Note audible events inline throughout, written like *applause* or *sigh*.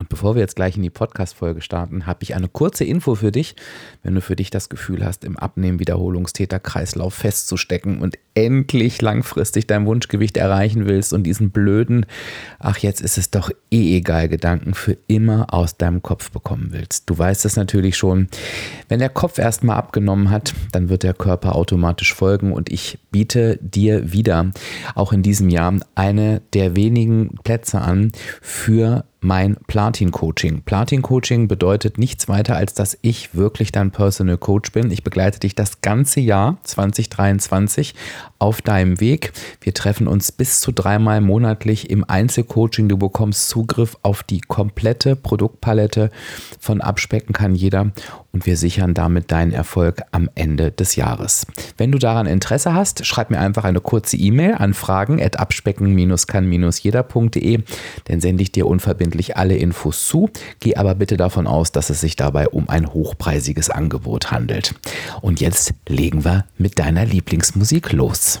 Und bevor wir jetzt gleich in die Podcast-Folge starten, habe ich eine kurze Info für dich. Wenn du für dich das Gefühl hast, im Abnehmen-Wiederholungstäter-Kreislauf festzustecken und endlich langfristig dein Wunschgewicht erreichen willst und diesen blöden, ach jetzt ist es doch eh egal Gedanken für immer aus deinem Kopf bekommen willst. Du weißt es natürlich schon. Wenn der Kopf erstmal abgenommen hat, dann wird der Körper automatisch folgen und ich biete dir wieder, auch in diesem Jahr, eine der wenigen Plätze an für mein Platin-Coaching. Platin-Coaching bedeutet nichts weiter, als dass ich wirklich dein Personal Coach bin. Ich begleite dich das ganze Jahr 2023 auf deinem Weg. Wir treffen uns bis zu dreimal monatlich im Einzelcoaching. Du bekommst Zugriff auf die komplette Produktpalette von Abspecken kann jeder und wir sichern damit deinen Erfolg am Ende des Jahres. Wenn du daran Interesse hast, schreib mir einfach eine kurze E-Mail an fragen@abspecken-kann-jeder.de, dann sende ich dir unverbindlich alle Infos zu. Geh aber bitte davon aus, dass es sich dabei um ein hochpreisiges Angebot handelt. Und jetzt legen wir mit deiner Lieblingsmusik los.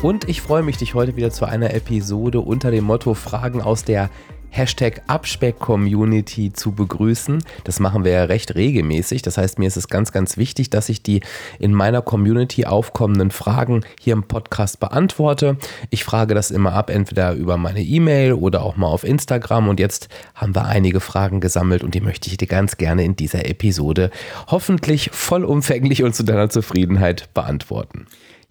Und ich freue mich, dich heute wieder zu einer Episode unter dem Motto Fragen aus der Hashtag Abspeck-Community zu begrüßen. Das machen wir ja recht regelmäßig. Das heißt, mir ist es ganz, ganz wichtig, dass ich die in meiner Community aufkommenden Fragen hier im Podcast beantworte. Ich frage das immer ab, entweder über meine E-Mail oder auch mal auf Instagram. Und jetzt haben wir einige Fragen gesammelt und die möchte ich dir ganz gerne in dieser Episode hoffentlich vollumfänglich und zu deiner Zufriedenheit beantworten.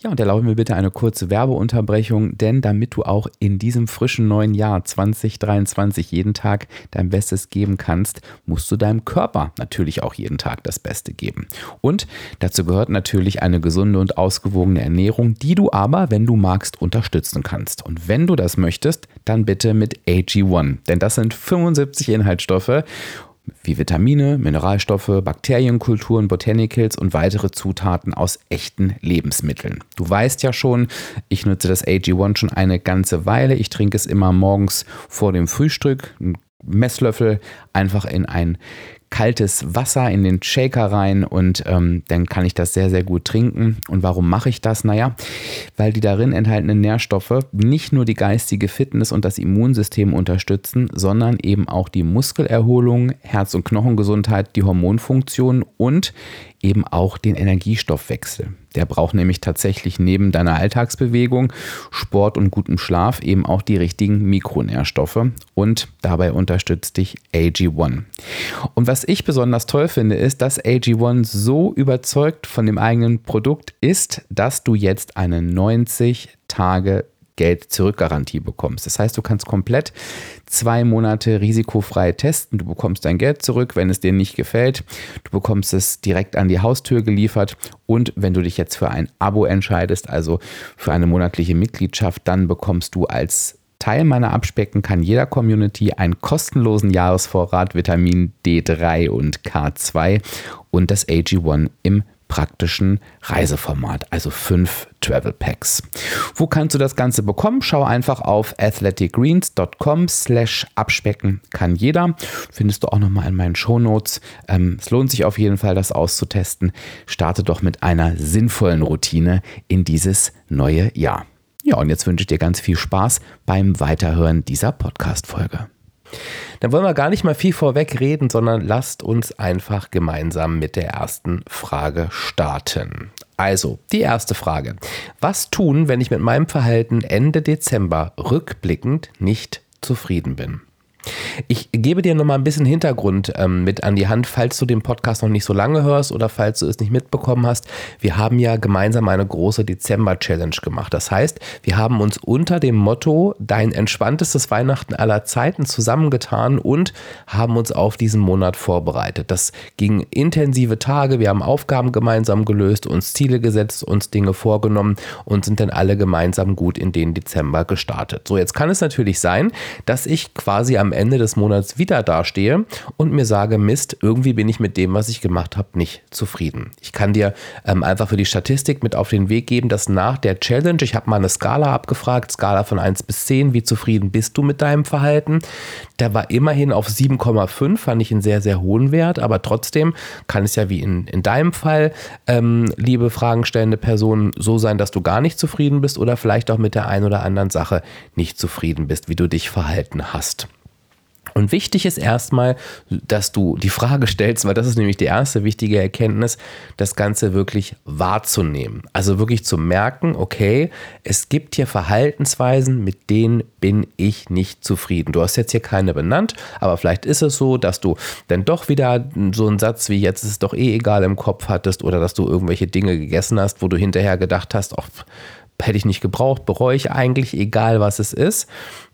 Ja, und erlaube mir bitte eine kurze Werbeunterbrechung, denn damit du auch in diesem frischen neuen Jahr 2023 jeden Tag dein Bestes geben kannst, musst du deinem Körper natürlich auch jeden Tag das Beste geben. Und dazu gehört natürlich eine gesunde und ausgewogene Ernährung, die du aber, wenn du magst, unterstützen kannst. Und wenn du das möchtest, dann bitte mit AG1, denn das sind 75 Inhaltsstoffe wie Vitamine, Mineralstoffe, Bakterienkulturen, Botanicals und weitere Zutaten aus echten Lebensmitteln. Du weißt ja schon, ich nutze das AG1 schon eine ganze Weile. Ich trinke es immer morgens vor dem Frühstück. Ein Messlöffel einfach in ein kaltes Wasser in den Shaker rein und ähm, dann kann ich das sehr, sehr gut trinken. Und warum mache ich das? Naja, weil die darin enthaltenen Nährstoffe nicht nur die geistige Fitness und das Immunsystem unterstützen, sondern eben auch die Muskelerholung, Herz- und Knochengesundheit, die Hormonfunktion und eben auch den Energiestoffwechsel. Der braucht nämlich tatsächlich neben deiner Alltagsbewegung, Sport und gutem Schlaf eben auch die richtigen Mikronährstoffe und dabei unterstützt dich AG1. Und was ich besonders toll finde, ist, dass AG1 so überzeugt von dem eigenen Produkt ist, dass du jetzt eine 90 Tage Geld-Zurück-Garantie bekommst. Das heißt, du kannst komplett zwei Monate risikofrei testen. Du bekommst dein Geld zurück, wenn es dir nicht gefällt. Du bekommst es direkt an die Haustür geliefert. Und wenn du dich jetzt für ein Abo entscheidest, also für eine monatliche Mitgliedschaft, dann bekommst du als Teil meiner Abspecken kann jeder Community einen kostenlosen Jahresvorrat Vitamin D3 und K2 und das AG1 im praktischen Reiseformat, also fünf Travel Packs. Wo kannst du das Ganze bekommen? Schau einfach auf athleticgreens.com slash abspecken kann jeder. Findest du auch nochmal in meinen Shownotes. Ähm, es lohnt sich auf jeden Fall, das auszutesten. Starte doch mit einer sinnvollen Routine in dieses neue Jahr. Ja, und jetzt wünsche ich dir ganz viel Spaß beim Weiterhören dieser Podcast-Folge. Dann wollen wir gar nicht mal viel vorweg reden, sondern lasst uns einfach gemeinsam mit der ersten Frage starten. Also, die erste Frage. Was tun, wenn ich mit meinem Verhalten Ende Dezember rückblickend nicht zufrieden bin? Ich gebe dir nochmal ein bisschen Hintergrund ähm, mit an die Hand, falls du den Podcast noch nicht so lange hörst oder falls du es nicht mitbekommen hast. Wir haben ja gemeinsam eine große Dezember-Challenge gemacht. Das heißt, wir haben uns unter dem Motto Dein entspanntestes Weihnachten aller Zeiten zusammengetan und haben uns auf diesen Monat vorbereitet. Das ging intensive Tage. Wir haben Aufgaben gemeinsam gelöst, uns Ziele gesetzt, uns Dinge vorgenommen und sind dann alle gemeinsam gut in den Dezember gestartet. So, jetzt kann es natürlich sein, dass ich quasi am Ende des Monats wieder dastehe und mir sage, Mist, irgendwie bin ich mit dem, was ich gemacht habe, nicht zufrieden. Ich kann dir ähm, einfach für die Statistik mit auf den Weg geben, dass nach der Challenge, ich habe mal eine Skala abgefragt, Skala von 1 bis 10, wie zufrieden bist du mit deinem Verhalten? Der war immerhin auf 7,5, fand ich einen sehr, sehr hohen Wert, aber trotzdem kann es ja wie in, in deinem Fall, ähm, liebe fragenstellende Person, so sein, dass du gar nicht zufrieden bist oder vielleicht auch mit der einen oder anderen Sache nicht zufrieden bist, wie du dich verhalten hast. Und wichtig ist erstmal, dass du die Frage stellst, weil das ist nämlich die erste wichtige Erkenntnis, das Ganze wirklich wahrzunehmen. Also wirklich zu merken, okay, es gibt hier Verhaltensweisen, mit denen bin ich nicht zufrieden. Du hast jetzt hier keine benannt, aber vielleicht ist es so, dass du dann doch wieder so einen Satz wie jetzt ist es doch eh egal im Kopf hattest oder dass du irgendwelche Dinge gegessen hast, wo du hinterher gedacht hast, ach, hätte ich nicht gebraucht, bereue ich eigentlich, egal was es ist.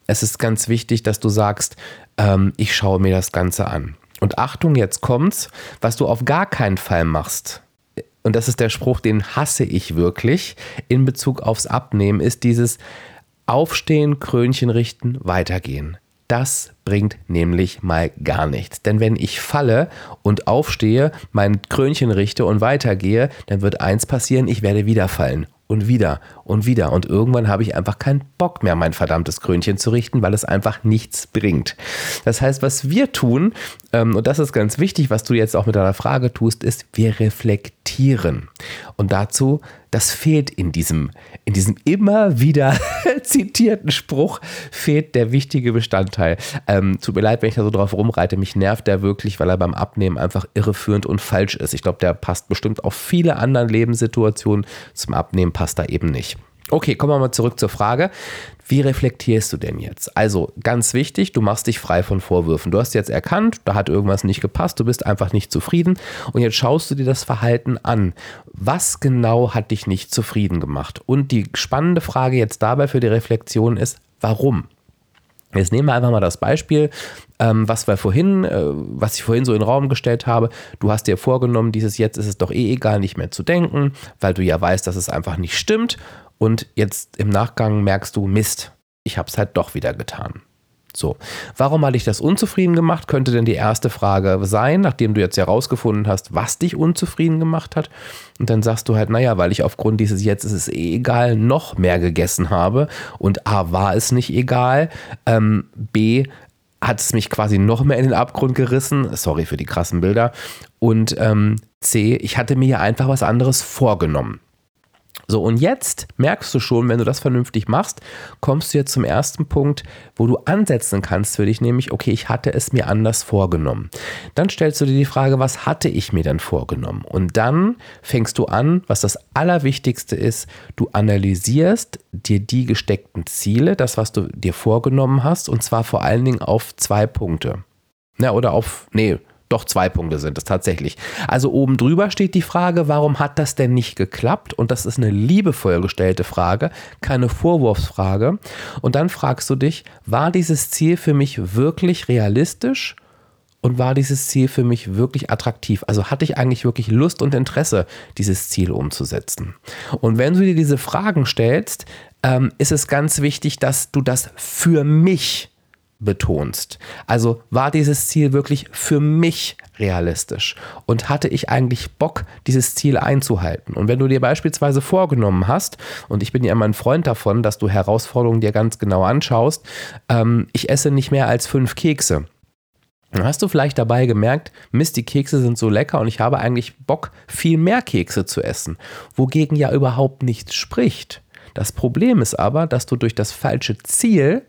Es ist ganz wichtig, dass du sagst, ähm, ich schaue mir das Ganze an. Und Achtung, jetzt kommt's, was du auf gar keinen Fall machst. Und das ist der Spruch, den hasse ich wirklich in Bezug aufs Abnehmen, ist dieses Aufstehen, Krönchen richten, weitergehen. Das bringt nämlich mal gar nichts. Denn wenn ich falle und aufstehe, mein Krönchen richte und weitergehe, dann wird eins passieren, ich werde wieder fallen und wieder und wieder. Und irgendwann habe ich einfach keinen Bock mehr, mein verdammtes Krönchen zu richten, weil es einfach nichts bringt. Das heißt, was wir tun, ähm, und das ist ganz wichtig, was du jetzt auch mit deiner Frage tust, ist, wir reflektieren. Und dazu, das fehlt in diesem, in diesem immer wieder *laughs* zitierten Spruch, fehlt der wichtige Bestandteil. Ähm, tut mir leid, wenn ich da so drauf rumreite. Mich nervt der wirklich, weil er beim Abnehmen einfach irreführend und falsch ist. Ich glaube, der passt bestimmt auf viele andere Lebenssituationen. Zum Abnehmen passt da eben nicht. Okay, kommen wir mal zurück zur Frage. Wie reflektierst du denn jetzt? Also ganz wichtig, du machst dich frei von Vorwürfen. Du hast jetzt erkannt, da hat irgendwas nicht gepasst, du bist einfach nicht zufrieden und jetzt schaust du dir das Verhalten an. Was genau hat dich nicht zufrieden gemacht? Und die spannende Frage jetzt dabei für die Reflexion ist, warum? Jetzt nehmen wir einfach mal das Beispiel, ähm, was wir vorhin, äh, was ich vorhin so in den Raum gestellt habe. Du hast dir vorgenommen, dieses jetzt ist es doch eh egal, nicht mehr zu denken, weil du ja weißt, dass es einfach nicht stimmt. Und jetzt im Nachgang merkst du, Mist, ich habe es halt doch wieder getan. So, warum hat dich das unzufrieden gemacht? Könnte denn die erste Frage sein, nachdem du jetzt herausgefunden hast, was dich unzufrieden gemacht hat. Und dann sagst du halt, naja, weil ich aufgrund dieses jetzt ist es eh egal, noch mehr gegessen habe. Und A, war es nicht egal. Ähm, B, hat es mich quasi noch mehr in den Abgrund gerissen. Sorry für die krassen Bilder. Und ähm, C, ich hatte mir ja einfach was anderes vorgenommen. So, und jetzt merkst du schon, wenn du das vernünftig machst, kommst du jetzt zum ersten Punkt, wo du ansetzen kannst für dich, nämlich, okay, ich hatte es mir anders vorgenommen. Dann stellst du dir die Frage, was hatte ich mir denn vorgenommen? Und dann fängst du an, was das Allerwichtigste ist, du analysierst dir die gesteckten Ziele, das, was du dir vorgenommen hast, und zwar vor allen Dingen auf zwei Punkte. Ja, oder auf, nee, doch zwei Punkte sind es tatsächlich. Also oben drüber steht die Frage, warum hat das denn nicht geklappt? Und das ist eine liebevoll gestellte Frage, keine Vorwurfsfrage. Und dann fragst du dich, war dieses Ziel für mich wirklich realistisch? Und war dieses Ziel für mich wirklich attraktiv? Also hatte ich eigentlich wirklich Lust und Interesse, dieses Ziel umzusetzen? Und wenn du dir diese Fragen stellst, ähm, ist es ganz wichtig, dass du das für mich betonst. Also war dieses Ziel wirklich für mich realistisch und hatte ich eigentlich Bock, dieses Ziel einzuhalten? Und wenn du dir beispielsweise vorgenommen hast, und ich bin ja immer ein Freund davon, dass du Herausforderungen dir ganz genau anschaust, ähm, ich esse nicht mehr als fünf Kekse. Dann hast du vielleicht dabei gemerkt, Mist, die Kekse sind so lecker und ich habe eigentlich Bock, viel mehr Kekse zu essen, wogegen ja überhaupt nichts spricht. Das Problem ist aber, dass du durch das falsche Ziel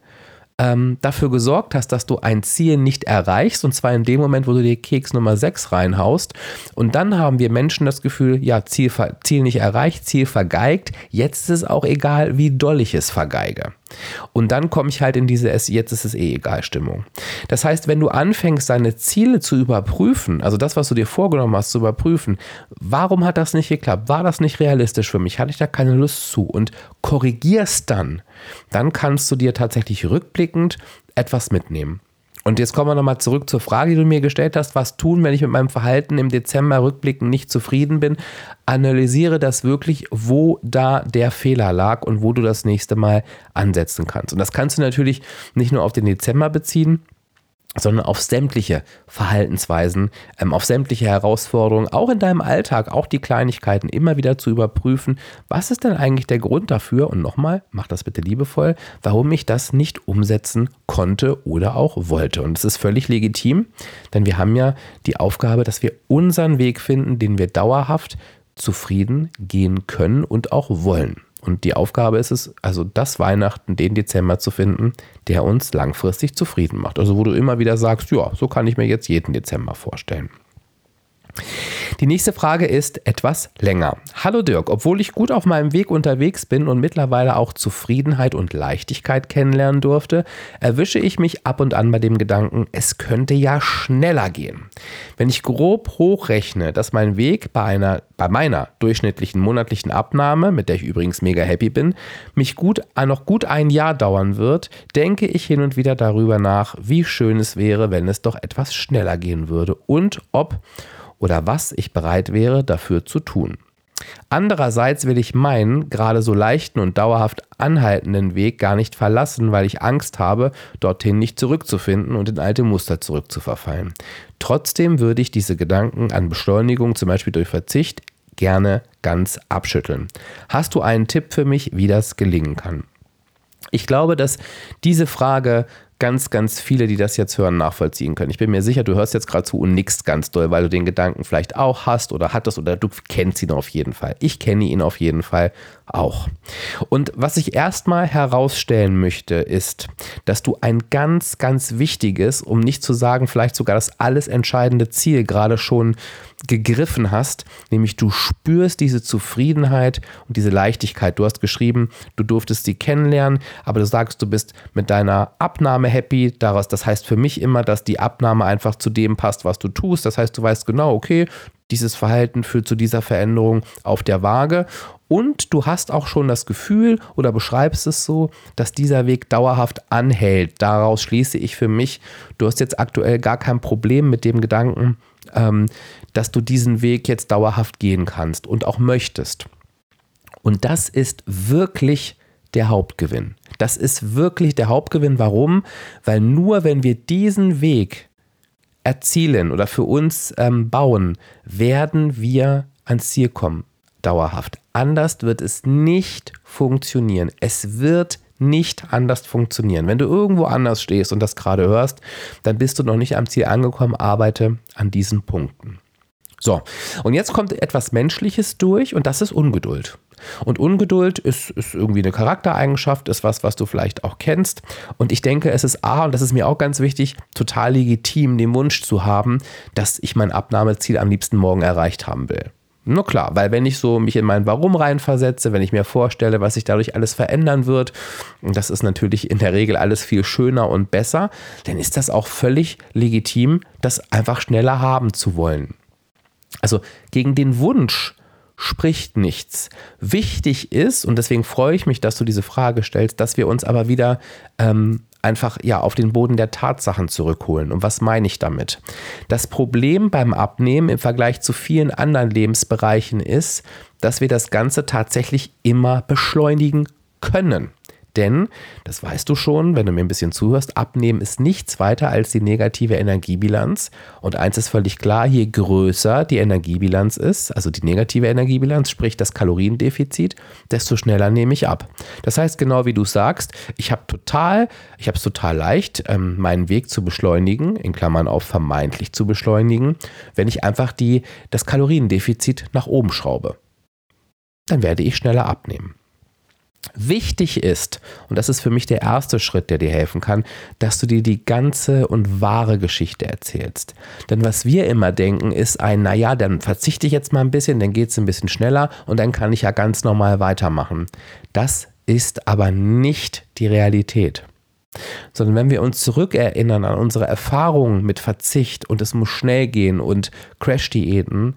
ähm, dafür gesorgt hast, dass du ein Ziel nicht erreichst, und zwar in dem Moment, wo du dir Keks Nummer 6 reinhaust. Und dann haben wir Menschen das Gefühl, ja, Ziel, Ziel nicht erreicht, Ziel vergeigt. Jetzt ist es auch egal, wie doll ich es vergeige. Und dann komme ich halt in diese jetzt ist es eh egal Stimmung. Das heißt, wenn du anfängst, deine Ziele zu überprüfen, also das, was du dir vorgenommen hast, zu überprüfen, warum hat das nicht geklappt? War das nicht realistisch für mich? Hatte ich da keine Lust zu? Und korrigierst dann, dann kannst du dir tatsächlich rückblickend etwas mitnehmen. Und jetzt kommen wir nochmal zurück zur Frage, die du mir gestellt hast. Was tun, wenn ich mit meinem Verhalten im Dezember rückblickend nicht zufrieden bin? Analysiere das wirklich, wo da der Fehler lag und wo du das nächste Mal ansetzen kannst. Und das kannst du natürlich nicht nur auf den Dezember beziehen, sondern auf sämtliche Verhaltensweisen, ähm, auf sämtliche Herausforderungen, auch in deinem Alltag, auch die Kleinigkeiten immer wieder zu überprüfen, was ist denn eigentlich der Grund dafür und nochmal, mach das bitte liebevoll, warum ich das nicht umsetzen konnte oder auch wollte. Und es ist völlig legitim, denn wir haben ja die Aufgabe, dass wir unseren Weg finden, den wir dauerhaft zufrieden gehen können und auch wollen. Und die Aufgabe ist es, also das Weihnachten, den Dezember zu finden, der uns langfristig zufrieden macht. Also wo du immer wieder sagst, ja, so kann ich mir jetzt jeden Dezember vorstellen. Die nächste Frage ist etwas länger. Hallo Dirk, obwohl ich gut auf meinem Weg unterwegs bin und mittlerweile auch Zufriedenheit und Leichtigkeit kennenlernen durfte, erwische ich mich ab und an bei dem Gedanken, es könnte ja schneller gehen. Wenn ich grob hochrechne, dass mein Weg bei einer bei meiner durchschnittlichen monatlichen Abnahme, mit der ich übrigens mega happy bin, mich gut noch gut ein Jahr dauern wird, denke ich hin und wieder darüber nach, wie schön es wäre, wenn es doch etwas schneller gehen würde und ob oder was ich bereit wäre dafür zu tun. Andererseits will ich meinen, gerade so leichten und dauerhaft anhaltenden Weg gar nicht verlassen, weil ich Angst habe, dorthin nicht zurückzufinden und in alte Muster zurückzuverfallen. Trotzdem würde ich diese Gedanken an Beschleunigung, zum Beispiel durch Verzicht, gerne ganz abschütteln. Hast du einen Tipp für mich, wie das gelingen kann? Ich glaube, dass diese Frage ganz, ganz viele, die das jetzt hören, nachvollziehen können. Ich bin mir sicher, du hörst jetzt gerade zu und nickst ganz doll, weil du den Gedanken vielleicht auch hast oder hattest oder du kennst ihn auf jeden Fall. Ich kenne ihn auf jeden Fall auch. Und was ich erstmal herausstellen möchte, ist, dass du ein ganz, ganz wichtiges, um nicht zu sagen, vielleicht sogar das alles entscheidende Ziel gerade schon gegriffen hast, nämlich du spürst diese Zufriedenheit und diese Leichtigkeit. Du hast geschrieben, du durftest sie kennenlernen, aber du sagst, du bist mit deiner Abnahme happy. Daraus, das heißt für mich immer, dass die Abnahme einfach zu dem passt, was du tust. Das heißt, du weißt genau, okay, dieses Verhalten führt zu dieser Veränderung auf der Waage. Und du hast auch schon das Gefühl oder beschreibst es so, dass dieser Weg dauerhaft anhält. Daraus schließe ich für mich, du hast jetzt aktuell gar kein Problem mit dem Gedanken, ähm, dass du diesen Weg jetzt dauerhaft gehen kannst und auch möchtest. Und das ist wirklich der Hauptgewinn. Das ist wirklich der Hauptgewinn. Warum? Weil nur wenn wir diesen Weg erzielen oder für uns ähm, bauen, werden wir ans Ziel kommen, dauerhaft. Anders wird es nicht funktionieren. Es wird nicht anders funktionieren. Wenn du irgendwo anders stehst und das gerade hörst, dann bist du noch nicht am Ziel angekommen. Arbeite an diesen Punkten. So, und jetzt kommt etwas Menschliches durch und das ist Ungeduld. Und Ungeduld ist, ist, irgendwie eine Charaktereigenschaft, ist was, was du vielleicht auch kennst. Und ich denke, es ist A, und das ist mir auch ganz wichtig, total legitim, den Wunsch zu haben, dass ich mein Abnahmeziel am liebsten morgen erreicht haben will. Nur klar, weil wenn ich so mich in mein Warum reinversetze, wenn ich mir vorstelle, was sich dadurch alles verändern wird, und das ist natürlich in der Regel alles viel schöner und besser, dann ist das auch völlig legitim, das einfach schneller haben zu wollen. Also gegen den Wunsch spricht nichts. Wichtig ist, und deswegen freue ich mich, dass du diese Frage stellst, dass wir uns aber wieder ähm, einfach ja auf den Boden der Tatsachen zurückholen. Und was meine ich damit? Das Problem beim Abnehmen im Vergleich zu vielen anderen Lebensbereichen ist, dass wir das Ganze tatsächlich immer beschleunigen können. Denn, das weißt du schon, wenn du mir ein bisschen zuhörst, abnehmen ist nichts weiter als die negative Energiebilanz. Und eins ist völlig klar, je größer die Energiebilanz ist, also die negative Energiebilanz, sprich das Kaloriendefizit, desto schneller nehme ich ab. Das heißt, genau wie du sagst, ich habe total, ich habe es total leicht, ähm, meinen Weg zu beschleunigen, in Klammern auf vermeintlich zu beschleunigen, wenn ich einfach die, das Kaloriendefizit nach oben schraube. Dann werde ich schneller abnehmen. Wichtig ist, und das ist für mich der erste Schritt, der dir helfen kann, dass du dir die ganze und wahre Geschichte erzählst. Denn was wir immer denken, ist ein, naja, dann verzichte ich jetzt mal ein bisschen, dann geht es ein bisschen schneller und dann kann ich ja ganz normal weitermachen. Das ist aber nicht die Realität. Sondern wenn wir uns zurückerinnern an unsere Erfahrungen mit Verzicht und es muss schnell gehen und Crash-Diäten,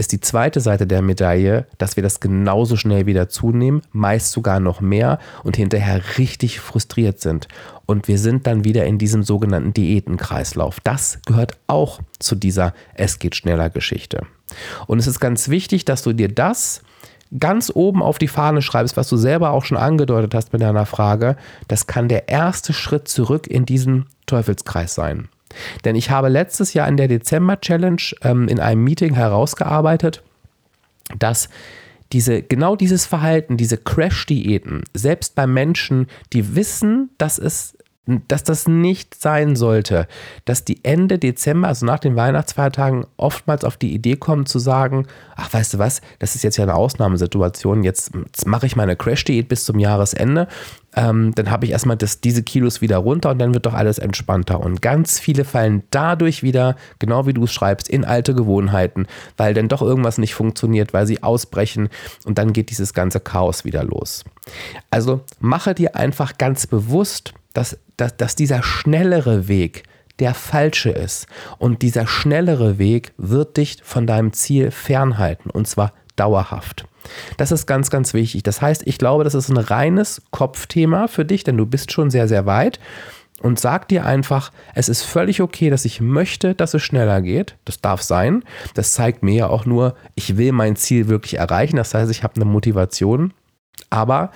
ist die zweite Seite der Medaille, dass wir das genauso schnell wieder zunehmen, meist sogar noch mehr und hinterher richtig frustriert sind. Und wir sind dann wieder in diesem sogenannten Diätenkreislauf. Das gehört auch zu dieser Es geht schneller Geschichte. Und es ist ganz wichtig, dass du dir das ganz oben auf die Fahne schreibst, was du selber auch schon angedeutet hast mit deiner Frage. Das kann der erste Schritt zurück in diesen Teufelskreis sein. Denn ich habe letztes Jahr in der Dezember-Challenge ähm, in einem Meeting herausgearbeitet, dass diese, genau dieses Verhalten, diese Crash-Diäten, selbst bei Menschen, die wissen, dass es dass das nicht sein sollte, dass die Ende Dezember, also nach den Weihnachtsfeiertagen, oftmals auf die Idee kommen zu sagen, ach weißt du was, das ist jetzt ja eine Ausnahmesituation, jetzt, jetzt mache ich meine Crash-Diät bis zum Jahresende, ähm, dann habe ich erstmal das, diese Kilos wieder runter und dann wird doch alles entspannter. Und ganz viele fallen dadurch wieder, genau wie du es schreibst, in alte Gewohnheiten, weil dann doch irgendwas nicht funktioniert, weil sie ausbrechen und dann geht dieses ganze Chaos wieder los. Also mache dir einfach ganz bewusst, dass, dass, dass dieser schnellere Weg der falsche ist. Und dieser schnellere Weg wird dich von deinem Ziel fernhalten. Und zwar dauerhaft. Das ist ganz, ganz wichtig. Das heißt, ich glaube, das ist ein reines Kopfthema für dich, denn du bist schon sehr, sehr weit. Und sag dir einfach, es ist völlig okay, dass ich möchte, dass es schneller geht. Das darf sein. Das zeigt mir ja auch nur, ich will mein Ziel wirklich erreichen. Das heißt, ich habe eine Motivation. Aber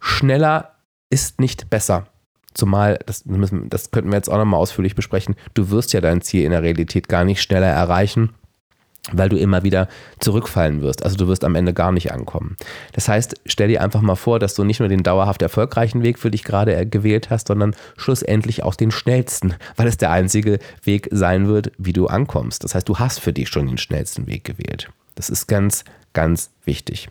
schneller ist nicht besser. Zumal, das, das könnten wir jetzt auch nochmal ausführlich besprechen, du wirst ja dein Ziel in der Realität gar nicht schneller erreichen, weil du immer wieder zurückfallen wirst. Also du wirst am Ende gar nicht ankommen. Das heißt, stell dir einfach mal vor, dass du nicht nur den dauerhaft erfolgreichen Weg für dich gerade gewählt hast, sondern schlussendlich auch den schnellsten, *laughs* weil es der einzige Weg sein wird, wie du ankommst. Das heißt, du hast für dich schon den schnellsten Weg gewählt. Das ist ganz, ganz wichtig.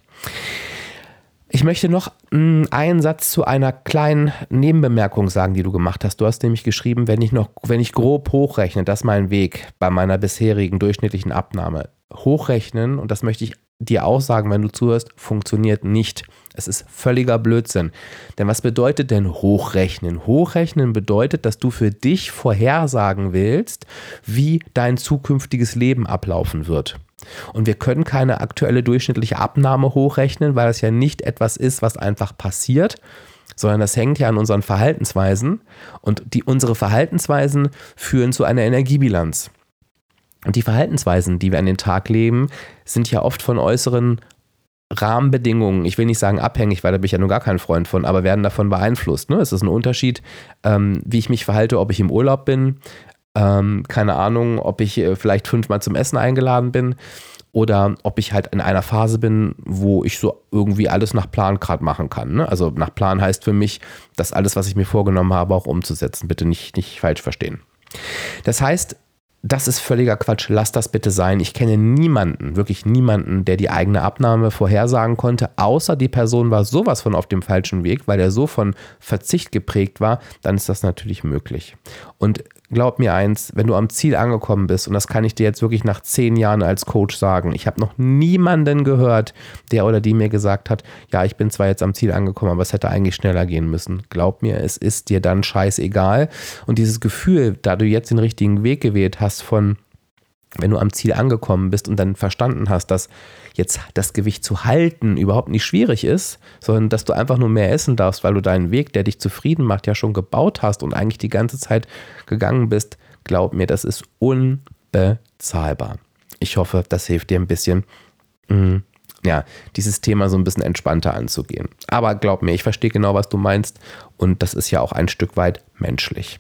Ich möchte noch mm, einen Satz zu einer kleinen Nebenbemerkung sagen, die du gemacht hast. Du hast nämlich geschrieben, wenn ich noch, wenn ich grob hochrechne, das ist mein Weg bei meiner bisherigen durchschnittlichen Abnahme. Hochrechnen, und das möchte ich dir auch sagen, wenn du zuhörst, funktioniert nicht. Es ist völliger Blödsinn. Denn was bedeutet denn hochrechnen? Hochrechnen bedeutet, dass du für dich vorhersagen willst, wie dein zukünftiges Leben ablaufen wird. Und wir können keine aktuelle durchschnittliche Abnahme hochrechnen, weil das ja nicht etwas ist, was einfach passiert, sondern das hängt ja an unseren Verhaltensweisen. Und die, unsere Verhaltensweisen führen zu einer Energiebilanz. Und die Verhaltensweisen, die wir an den Tag leben, sind ja oft von äußeren Rahmenbedingungen, ich will nicht sagen abhängig, weil da bin ich ja nur gar kein Freund von, aber werden davon beeinflusst. Ne? Es ist ein Unterschied, ähm, wie ich mich verhalte, ob ich im Urlaub bin, ähm, keine Ahnung, ob ich äh, vielleicht fünfmal zum Essen eingeladen bin oder ob ich halt in einer Phase bin, wo ich so irgendwie alles nach Plan gerade machen kann. Ne? Also nach Plan heißt für mich, das alles, was ich mir vorgenommen habe, auch umzusetzen. Bitte nicht, nicht falsch verstehen. Das heißt, das ist völliger Quatsch. Lass das bitte sein. Ich kenne niemanden, wirklich niemanden, der die eigene Abnahme vorhersagen konnte, außer die Person war sowas von auf dem falschen Weg, weil er so von Verzicht geprägt war, dann ist das natürlich möglich. Und glaub mir eins, wenn du am Ziel angekommen bist, und das kann ich dir jetzt wirklich nach zehn Jahren als Coach sagen, ich habe noch niemanden gehört, der oder die mir gesagt hat, ja, ich bin zwar jetzt am Ziel angekommen, aber es hätte eigentlich schneller gehen müssen. Glaub mir, es ist dir dann scheißegal. Und dieses Gefühl, da du jetzt den richtigen Weg gewählt hast von, wenn du am Ziel angekommen bist und dann verstanden hast, dass jetzt das Gewicht zu halten überhaupt nicht schwierig ist, sondern dass du einfach nur mehr essen darfst, weil du deinen Weg, der dich zufrieden macht, ja schon gebaut hast und eigentlich die ganze Zeit gegangen bist, glaub mir, das ist unbezahlbar. Ich hoffe, das hilft dir ein bisschen, mm, ja, dieses Thema so ein bisschen entspannter anzugehen. Aber glaub mir, ich verstehe genau, was du meinst und das ist ja auch ein Stück weit menschlich.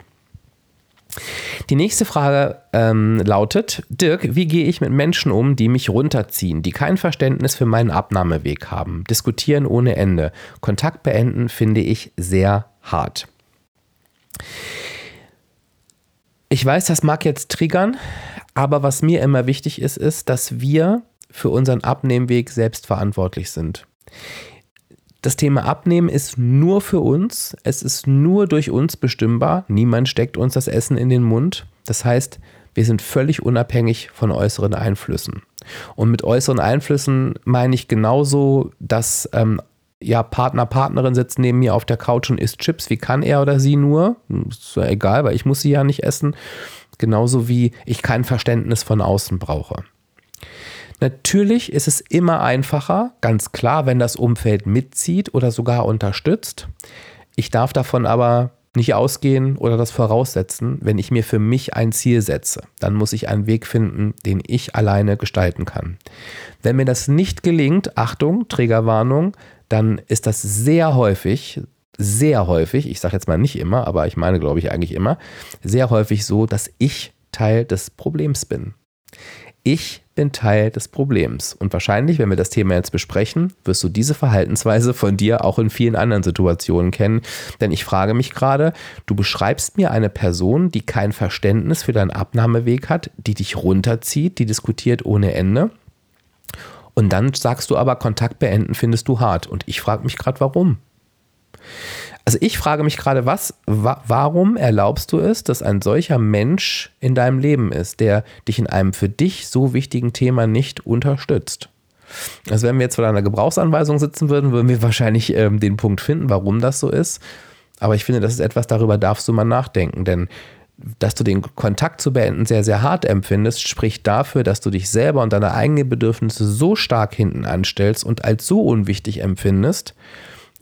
Die nächste Frage ähm, lautet, Dirk, wie gehe ich mit Menschen um, die mich runterziehen, die kein Verständnis für meinen Abnahmeweg haben, diskutieren ohne Ende, Kontakt beenden finde ich sehr hart. Ich weiß, das mag jetzt triggern, aber was mir immer wichtig ist, ist, dass wir für unseren Abnehmweg selbst verantwortlich sind das Thema Abnehmen ist nur für uns. Es ist nur durch uns bestimmbar. Niemand steckt uns das Essen in den Mund. Das heißt, wir sind völlig unabhängig von äußeren Einflüssen. Und mit äußeren Einflüssen meine ich genauso, dass ähm, ja, Partner, Partnerin sitzt neben mir auf der Couch und isst Chips. Wie kann er oder sie nur? Ist ja egal, weil ich muss sie ja nicht essen. Genauso wie ich kein Verständnis von außen brauche. Natürlich ist es immer einfacher, ganz klar, wenn das Umfeld mitzieht oder sogar unterstützt. Ich darf davon aber nicht ausgehen oder das voraussetzen, wenn ich mir für mich ein Ziel setze. Dann muss ich einen Weg finden, den ich alleine gestalten kann. Wenn mir das nicht gelingt, Achtung, Trägerwarnung, dann ist das sehr häufig, sehr häufig, ich sage jetzt mal nicht immer, aber ich meine, glaube ich, eigentlich immer, sehr häufig so, dass ich Teil des Problems bin. Ich bin Teil des Problems. Und wahrscheinlich, wenn wir das Thema jetzt besprechen, wirst du diese Verhaltensweise von dir auch in vielen anderen Situationen kennen. Denn ich frage mich gerade, du beschreibst mir eine Person, die kein Verständnis für deinen Abnahmeweg hat, die dich runterzieht, die diskutiert ohne Ende. Und dann sagst du aber, Kontakt beenden findest du hart. Und ich frage mich gerade, warum? Also ich frage mich gerade, was, wa warum erlaubst du es, dass ein solcher Mensch in deinem Leben ist, der dich in einem für dich so wichtigen Thema nicht unterstützt? Also wenn wir jetzt vor einer Gebrauchsanweisung sitzen würden, würden wir wahrscheinlich ähm, den Punkt finden, warum das so ist. Aber ich finde, das ist etwas, darüber darfst du mal nachdenken, denn dass du den Kontakt zu beenden sehr, sehr hart empfindest, spricht dafür, dass du dich selber und deine eigenen Bedürfnisse so stark hinten anstellst und als so unwichtig empfindest,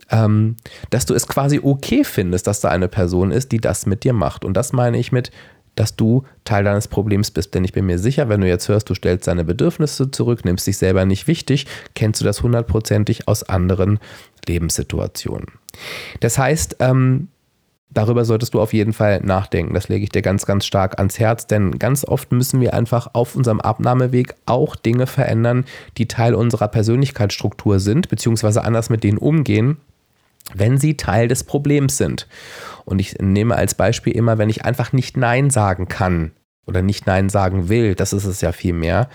ähm, dass du es quasi okay findest, dass da eine Person ist, die das mit dir macht. Und das meine ich mit, dass du Teil deines Problems bist. Denn ich bin mir sicher, wenn du jetzt hörst, du stellst deine Bedürfnisse zurück, nimmst dich selber nicht wichtig, kennst du das hundertprozentig aus anderen Lebenssituationen. Das heißt, ähm, darüber solltest du auf jeden Fall nachdenken. Das lege ich dir ganz, ganz stark ans Herz, denn ganz oft müssen wir einfach auf unserem Abnahmeweg auch Dinge verändern, die Teil unserer Persönlichkeitsstruktur sind, beziehungsweise anders mit denen umgehen, wenn sie Teil des Problems sind. Und ich nehme als Beispiel immer, wenn ich einfach nicht Nein sagen kann oder nicht Nein sagen will, das ist es ja viel mehr,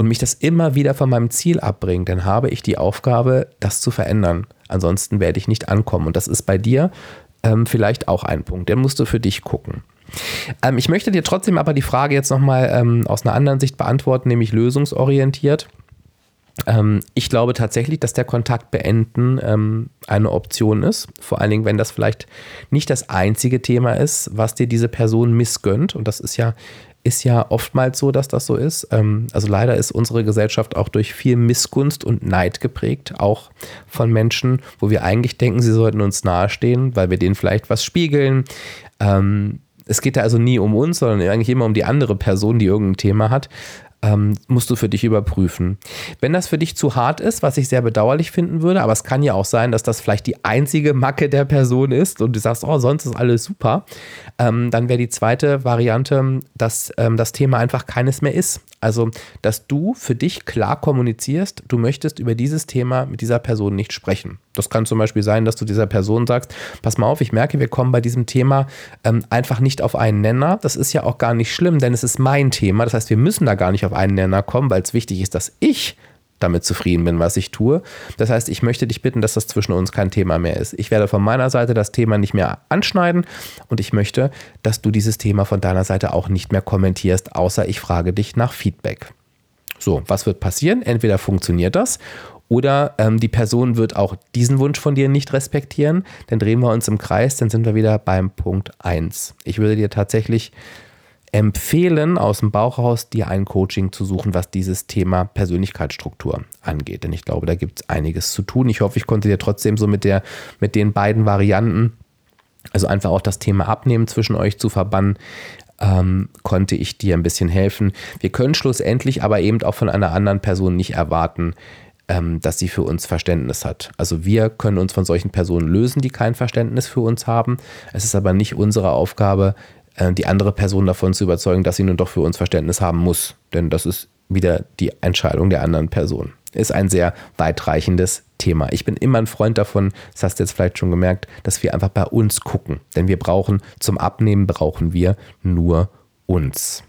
und mich das immer wieder von meinem Ziel abbringt, dann habe ich die Aufgabe, das zu verändern. Ansonsten werde ich nicht ankommen. Und das ist bei dir ähm, vielleicht auch ein Punkt. Den musst du für dich gucken. Ähm, ich möchte dir trotzdem aber die Frage jetzt nochmal ähm, aus einer anderen Sicht beantworten, nämlich lösungsorientiert. Ähm, ich glaube tatsächlich, dass der Kontakt beenden ähm, eine Option ist. Vor allen Dingen, wenn das vielleicht nicht das einzige Thema ist, was dir diese Person missgönnt. Und das ist ja, ist ja oftmals so, dass das so ist. Ähm, also leider ist unsere Gesellschaft auch durch viel Missgunst und Neid geprägt, auch von Menschen, wo wir eigentlich denken, sie sollten uns nahestehen, weil wir denen vielleicht was spiegeln. Ähm, es geht da also nie um uns, sondern eigentlich immer um die andere Person, die irgendein Thema hat ähm, musst du für dich überprüfen. Wenn das für dich zu hart ist, was ich sehr bedauerlich finden würde, aber es kann ja auch sein, dass das vielleicht die einzige Macke der Person ist und du sagst, oh, sonst ist alles super, ähm, dann wäre die zweite Variante, dass ähm, das Thema einfach keines mehr ist. Also, dass du für dich klar kommunizierst, du möchtest über dieses Thema mit dieser Person nicht sprechen. Das kann zum Beispiel sein, dass du dieser Person sagst, pass mal auf, ich merke, wir kommen bei diesem Thema ähm, einfach nicht auf einen Nenner. Das ist ja auch gar nicht schlimm, denn es ist mein Thema. Das heißt, wir müssen da gar nicht auf einen Nenner kommen, weil es wichtig ist, dass ich damit zufrieden bin, was ich tue. Das heißt, ich möchte dich bitten, dass das zwischen uns kein Thema mehr ist. Ich werde von meiner Seite das Thema nicht mehr anschneiden und ich möchte, dass du dieses Thema von deiner Seite auch nicht mehr kommentierst, außer ich frage dich nach Feedback. So, was wird passieren? Entweder funktioniert das oder ähm, die Person wird auch diesen Wunsch von dir nicht respektieren. Dann drehen wir uns im Kreis, dann sind wir wieder beim Punkt 1. Ich würde dir tatsächlich empfehlen, aus dem Bauch raus dir ein Coaching zu suchen, was dieses Thema Persönlichkeitsstruktur angeht. Denn ich glaube, da gibt es einiges zu tun. Ich hoffe, ich konnte dir trotzdem so mit, der, mit den beiden Varianten, also einfach auch das Thema Abnehmen zwischen euch zu verbannen, ähm, konnte ich dir ein bisschen helfen. Wir können schlussendlich aber eben auch von einer anderen Person nicht erwarten, dass sie für uns Verständnis hat. Also wir können uns von solchen Personen lösen, die kein Verständnis für uns haben. Es ist aber nicht unsere Aufgabe, äh, die andere Person davon zu überzeugen, dass sie nun doch für uns Verständnis haben muss. Denn das ist wieder die Entscheidung der anderen Person. Ist ein sehr weitreichendes Thema. Ich bin immer ein Freund davon, das hast du jetzt vielleicht schon gemerkt, dass wir einfach bei uns gucken. Denn wir brauchen, zum Abnehmen brauchen wir nur uns.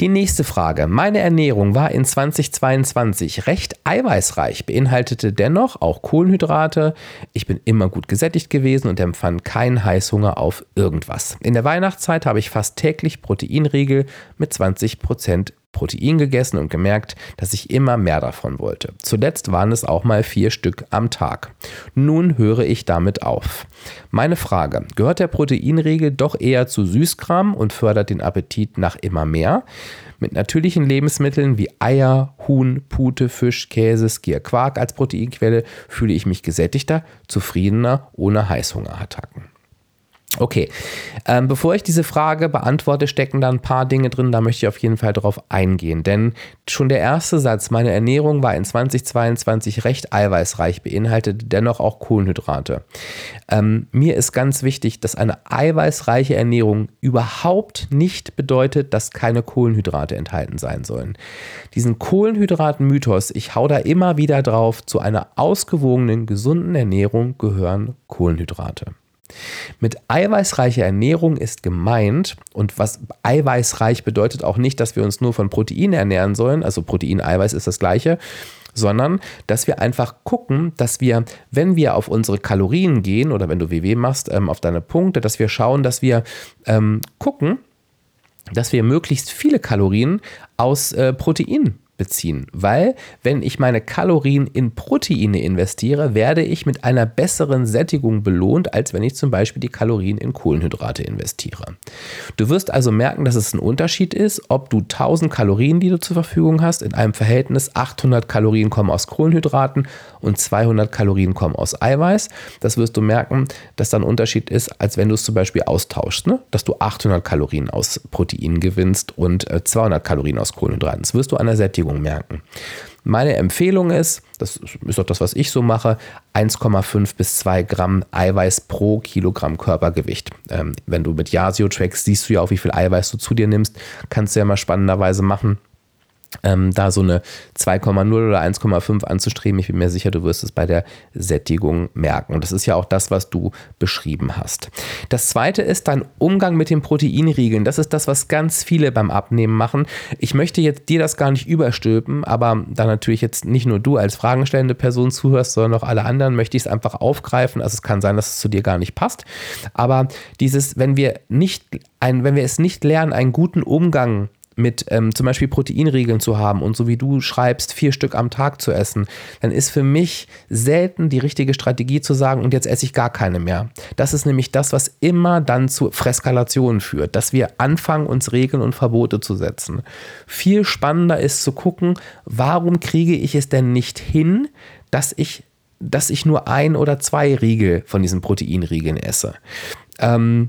Die nächste Frage. Meine Ernährung war in 2022 recht eiweißreich, beinhaltete dennoch auch Kohlenhydrate. Ich bin immer gut gesättigt gewesen und empfand keinen Heißhunger auf irgendwas. In der Weihnachtszeit habe ich fast täglich Proteinriegel mit 20% Protein gegessen und gemerkt, dass ich immer mehr davon wollte. Zuletzt waren es auch mal vier Stück am Tag. Nun höre ich damit auf. Meine Frage, gehört der Proteinriegel doch eher zu Süßkram und fördert den Appetit nach immer mehr? Mit natürlichen Lebensmitteln wie Eier, Huhn, Pute, Fisch, Käse, Skier, Quark als Proteinquelle fühle ich mich gesättigter, zufriedener, ohne Heißhungerattacken. Okay, ähm, bevor ich diese Frage beantworte, stecken da ein paar Dinge drin, da möchte ich auf jeden Fall drauf eingehen. Denn schon der erste Satz, meine Ernährung war in 2022 recht eiweißreich, beinhaltet dennoch auch Kohlenhydrate. Ähm, mir ist ganz wichtig, dass eine eiweißreiche Ernährung überhaupt nicht bedeutet, dass keine Kohlenhydrate enthalten sein sollen. Diesen Kohlenhydraten-Mythos, ich hau da immer wieder drauf, zu einer ausgewogenen, gesunden Ernährung gehören Kohlenhydrate. Mit eiweißreicher Ernährung ist gemeint, und was eiweißreich bedeutet auch nicht, dass wir uns nur von Protein ernähren sollen, also Protein-Eiweiß ist das gleiche, sondern dass wir einfach gucken, dass wir, wenn wir auf unsere Kalorien gehen oder wenn du WW machst, ähm, auf deine Punkte, dass wir schauen, dass wir ähm, gucken, dass wir möglichst viele Kalorien aus äh, Protein beziehen, weil wenn ich meine Kalorien in Proteine investiere, werde ich mit einer besseren Sättigung belohnt, als wenn ich zum Beispiel die Kalorien in Kohlenhydrate investiere. Du wirst also merken, dass es ein Unterschied ist, ob du 1000 Kalorien, die du zur Verfügung hast, in einem Verhältnis 800 Kalorien kommen aus Kohlenhydraten und 200 Kalorien kommen aus Eiweiß. Das wirst du merken, dass da ein Unterschied ist, als wenn du es zum Beispiel austauschst, ne? dass du 800 Kalorien aus Proteinen gewinnst und 200 äh, Kalorien aus Kohlenhydraten. Das wirst du an der Sättigung Bewegung merken. Meine Empfehlung ist, das ist auch das, was ich so mache, 1,5 bis 2 Gramm Eiweiß pro Kilogramm Körpergewicht. Ähm, wenn du mit Yasio trackst, siehst du ja auch, wie viel Eiweiß du zu dir nimmst. Kannst du ja mal spannenderweise machen ähm, da so eine 2,0 oder 1,5 anzustreben. Ich bin mir sicher, du wirst es bei der Sättigung merken. Und das ist ja auch das, was du beschrieben hast. Das zweite ist dein Umgang mit den Proteinriegeln. Das ist das, was ganz viele beim Abnehmen machen. Ich möchte jetzt dir das gar nicht überstülpen, aber da natürlich jetzt nicht nur du als fragenstellende Person zuhörst, sondern auch alle anderen, möchte ich es einfach aufgreifen. Also es kann sein, dass es zu dir gar nicht passt. Aber dieses, wenn wir nicht ein, wenn wir es nicht lernen, einen guten Umgang mit ähm, zum Beispiel Proteinregeln zu haben und so wie du schreibst, vier Stück am Tag zu essen, dann ist für mich selten die richtige Strategie zu sagen, und jetzt esse ich gar keine mehr. Das ist nämlich das, was immer dann zu Freskalationen führt, dass wir anfangen, uns Regeln und Verbote zu setzen. Viel spannender ist zu gucken, warum kriege ich es denn nicht hin, dass ich dass ich nur ein oder zwei Riegel von diesen Proteinriegeln esse. Ähm,